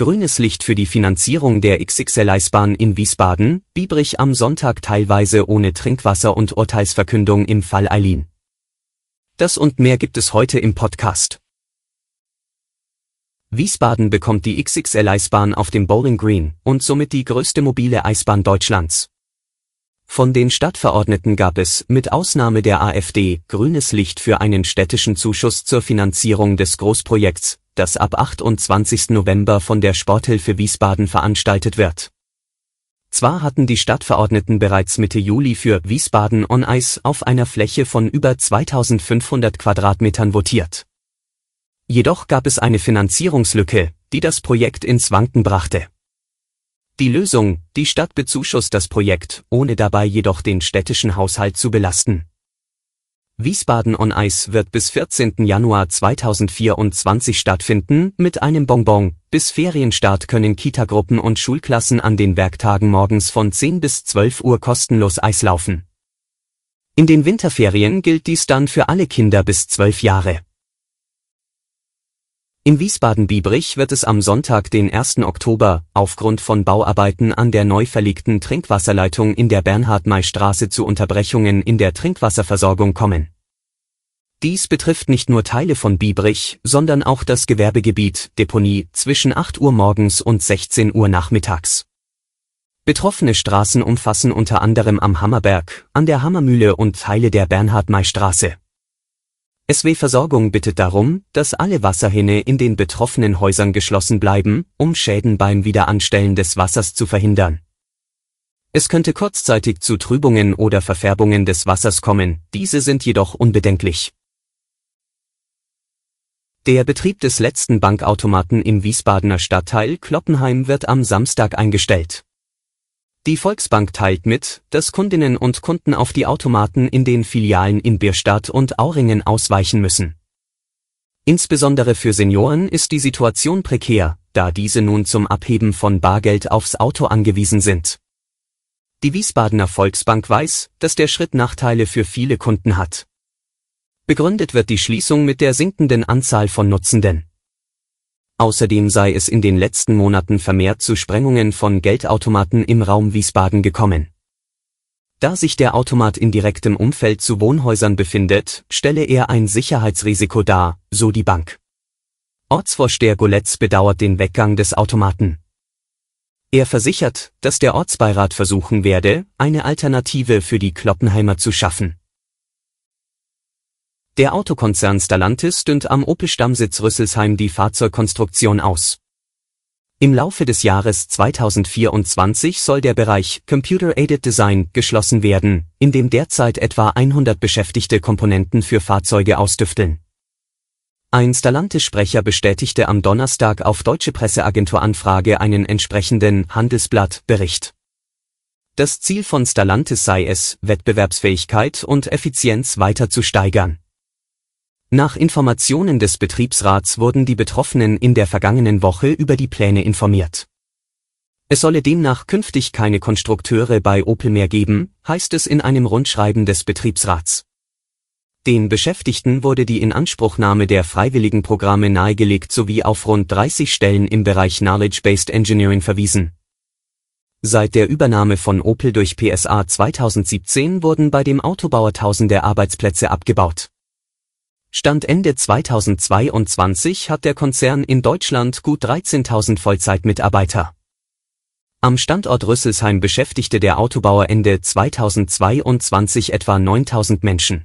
Grünes Licht für die Finanzierung der XXL-Eisbahn in Wiesbaden, Biebrich am Sonntag teilweise ohne Trinkwasser und Urteilsverkündung im Fall Eileen. Das und mehr gibt es heute im Podcast. Wiesbaden bekommt die XXL-Eisbahn auf dem Bowling Green und somit die größte mobile Eisbahn Deutschlands. Von den Stadtverordneten gab es, mit Ausnahme der AfD, grünes Licht für einen städtischen Zuschuss zur Finanzierung des Großprojekts, das ab 28. November von der Sporthilfe Wiesbaden veranstaltet wird. Zwar hatten die Stadtverordneten bereits Mitte Juli für Wiesbaden on Ice auf einer Fläche von über 2500 Quadratmetern votiert. Jedoch gab es eine Finanzierungslücke, die das Projekt ins Wanken brachte. Die Lösung, die Stadt bezuschusst das Projekt, ohne dabei jedoch den städtischen Haushalt zu belasten. Wiesbaden on Ice wird bis 14. Januar 2024 stattfinden, mit einem Bonbon. Bis Ferienstart können Kitagruppen und Schulklassen an den Werktagen morgens von 10 bis 12 Uhr kostenlos Eis laufen. In den Winterferien gilt dies dann für alle Kinder bis 12 Jahre. In Wiesbaden-Biebrich wird es am Sonntag, den 1. Oktober, aufgrund von Bauarbeiten an der neu verlegten Trinkwasserleitung in der Bernhard-May-Straße zu Unterbrechungen in der Trinkwasserversorgung kommen. Dies betrifft nicht nur Teile von Biebrich, sondern auch das Gewerbegebiet Deponie zwischen 8 Uhr morgens und 16 Uhr nachmittags. Betroffene Straßen umfassen unter anderem am Hammerberg, an der Hammermühle und Teile der Bernhard-May-Straße. SW Versorgung bittet darum, dass alle Wasserhähne in den betroffenen Häusern geschlossen bleiben, um Schäden beim Wiederanstellen des Wassers zu verhindern. Es könnte kurzzeitig zu Trübungen oder Verfärbungen des Wassers kommen, diese sind jedoch unbedenklich. Der Betrieb des letzten Bankautomaten im Wiesbadener Stadtteil Kloppenheim wird am Samstag eingestellt. Die Volksbank teilt mit, dass Kundinnen und Kunden auf die Automaten in den Filialen in Bierstadt und Auringen ausweichen müssen. Insbesondere für Senioren ist die Situation prekär, da diese nun zum Abheben von Bargeld aufs Auto angewiesen sind. Die Wiesbadener Volksbank weiß, dass der Schritt Nachteile für viele Kunden hat. Begründet wird die Schließung mit der sinkenden Anzahl von Nutzenden. Außerdem sei es in den letzten Monaten vermehrt zu Sprengungen von Geldautomaten im Raum Wiesbaden gekommen. Da sich der Automat in direktem Umfeld zu Wohnhäusern befindet, stelle er ein Sicherheitsrisiko dar, so die Bank. Ortsvorsteher Goletz bedauert den Weggang des Automaten. Er versichert, dass der Ortsbeirat versuchen werde, eine Alternative für die Kloppenheimer zu schaffen. Der Autokonzern Stellantis dünnt am Opel-Stammsitz Rüsselsheim die Fahrzeugkonstruktion aus. Im Laufe des Jahres 2024 soll der Bereich Computer-Aided Design geschlossen werden, in dem derzeit etwa 100 Beschäftigte Komponenten für Fahrzeuge ausdüfteln. Ein Stellantis-Sprecher bestätigte am Donnerstag auf deutsche Presseagentur Anfrage einen entsprechenden Handelsblatt-Bericht. Das Ziel von Stellantis sei es, Wettbewerbsfähigkeit und Effizienz weiter zu steigern. Nach Informationen des Betriebsrats wurden die Betroffenen in der vergangenen Woche über die Pläne informiert. Es solle demnach künftig keine Konstrukteure bei Opel mehr geben, heißt es in einem Rundschreiben des Betriebsrats. Den Beschäftigten wurde die Inanspruchnahme der freiwilligen Programme nahegelegt sowie auf rund 30 Stellen im Bereich Knowledge-Based Engineering verwiesen. Seit der Übernahme von Opel durch PSA 2017 wurden bei dem Autobauer tausende Arbeitsplätze abgebaut. Stand Ende 2022 hat der Konzern in Deutschland gut 13.000 Vollzeitmitarbeiter. Am Standort Rüsselsheim beschäftigte der Autobauer Ende 2022 etwa 9.000 Menschen.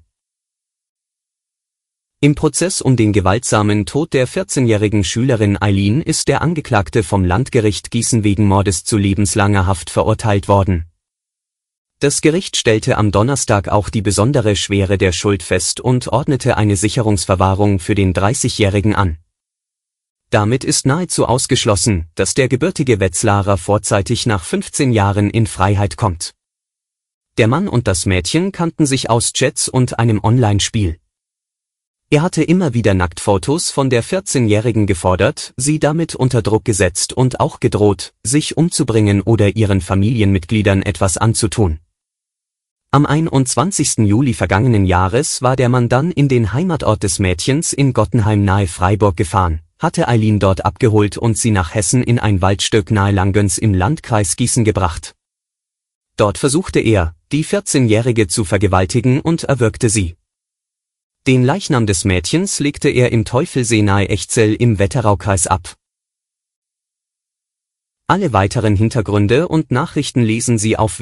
Im Prozess um den gewaltsamen Tod der 14-jährigen Schülerin Eileen ist der Angeklagte vom Landgericht Gießen wegen Mordes zu lebenslanger Haft verurteilt worden das Gericht stellte am Donnerstag auch die besondere Schwere der Schuld fest und ordnete eine Sicherungsverwahrung für den 30-Jährigen an. Damit ist nahezu ausgeschlossen, dass der gebürtige Wetzlarer vorzeitig nach 15 Jahren in Freiheit kommt. Der Mann und das Mädchen kannten sich aus Chats und einem Online-Spiel. Er hatte immer wieder Nacktfotos von der 14-Jährigen gefordert, sie damit unter Druck gesetzt und auch gedroht, sich umzubringen oder ihren Familienmitgliedern etwas anzutun. Am 21. Juli vergangenen Jahres war der Mann dann in den Heimatort des Mädchens in Gottenheim nahe Freiburg gefahren, hatte Eileen dort abgeholt und sie nach Hessen in ein Waldstück nahe Langgöns im Landkreis Gießen gebracht. Dort versuchte er, die 14-Jährige zu vergewaltigen und erwürgte sie. Den Leichnam des Mädchens legte er im Teufelsee nahe Echzell im Wetteraukreis ab. Alle weiteren Hintergründe und Nachrichten lesen Sie auf